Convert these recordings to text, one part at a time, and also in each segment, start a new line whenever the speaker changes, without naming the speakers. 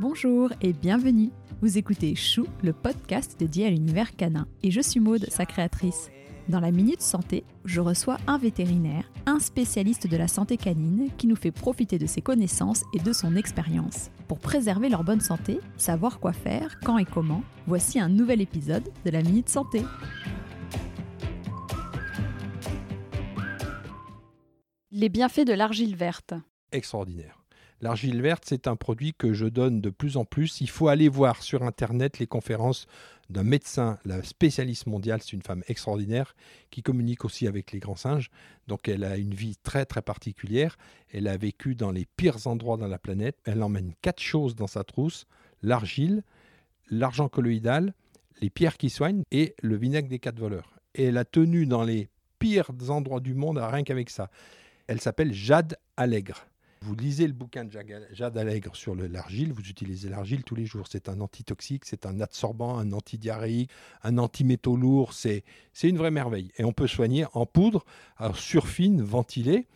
Bonjour et bienvenue. Vous écoutez Chou, le podcast dédié à l'univers canin. Et je suis Maude, sa créatrice. Dans la Minute Santé, je reçois un vétérinaire, un spécialiste de la santé canine qui nous fait profiter de ses connaissances et de son expérience. Pour préserver leur bonne santé, savoir quoi faire, quand et comment, voici un nouvel épisode de la Minute Santé. Les bienfaits de l'argile verte.
Extraordinaire. L'argile verte, c'est un produit que je donne de plus en plus. Il faut aller voir sur Internet les conférences d'un médecin, la spécialiste mondiale, c'est une femme extraordinaire qui communique aussi avec les grands singes. Donc elle a une vie très très particulière. Elle a vécu dans les pires endroits dans la planète. Elle emmène quatre choses dans sa trousse l'argile, l'argent colloïdal, les pierres qui soignent et le vinaigre des quatre voleurs. Et elle a tenu dans les pires endroits du monde rien qu'avec ça. Elle s'appelle Jade Allègre. Vous lisez le bouquin de Jade Allègre sur l'argile, vous utilisez l'argile tous les jours. C'est un antitoxique, c'est un absorbant, un antidiarrhéique, un antimétaux lourd. C'est une vraie merveille. Et on peut soigner en poudre, surfine, ventilée,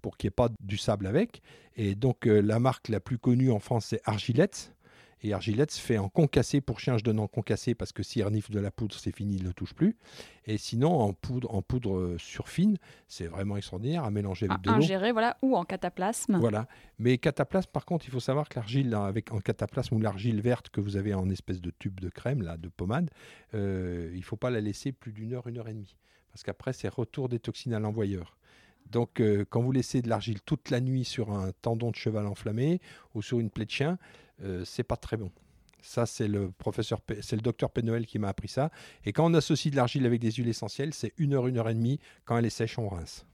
pour qu'il n'y ait pas du sable avec. Et donc, euh, la marque la plus connue en France, c'est Argilette. Et Argilette se fait en concassé pour chien, je donne en concassé parce que s'il renifle de la poudre, c'est fini, il ne le touche plus. Et sinon, en poudre, en poudre euh, surfine, c'est vraiment extraordinaire à mélanger avec de l'eau.
Ingéré, voilà, ou en cataplasme.
Voilà. Mais cataplasme, par contre, il faut savoir que l'argile, avec en cataplasme ou l'argile verte que vous avez en espèce de tube de crème, là, de pommade, euh, il ne faut pas la laisser plus d'une heure, une heure et demie. Parce qu'après, c'est retour des toxines à l'envoyeur. Donc, euh, quand vous laissez de l'argile toute la nuit sur un tendon de cheval enflammé ou sur une plaie de chien, c'est pas très bon. Ça, c'est le professeur, c'est le docteur Pénoël qui m'a appris ça. Et quand on associe de l'argile avec des huiles essentielles, c'est une heure, une heure et demie. Quand elle est sèche, on rince.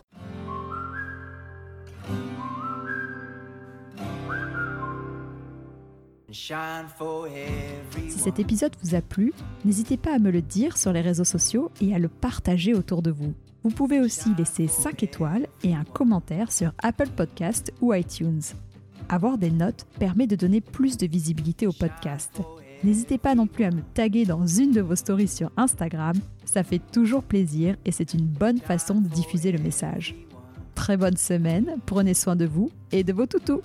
Si cet épisode vous a plu, n'hésitez pas à me le dire sur les réseaux sociaux et à le partager autour de vous. Vous pouvez aussi laisser 5 étoiles et un commentaire sur Apple Podcast ou iTunes. Avoir des notes permet de donner plus de visibilité au podcast. N'hésitez pas non plus à me taguer dans une de vos stories sur Instagram, ça fait toujours plaisir et c'est une bonne façon de diffuser le message. Très bonne semaine, prenez soin de vous et de vos toutous.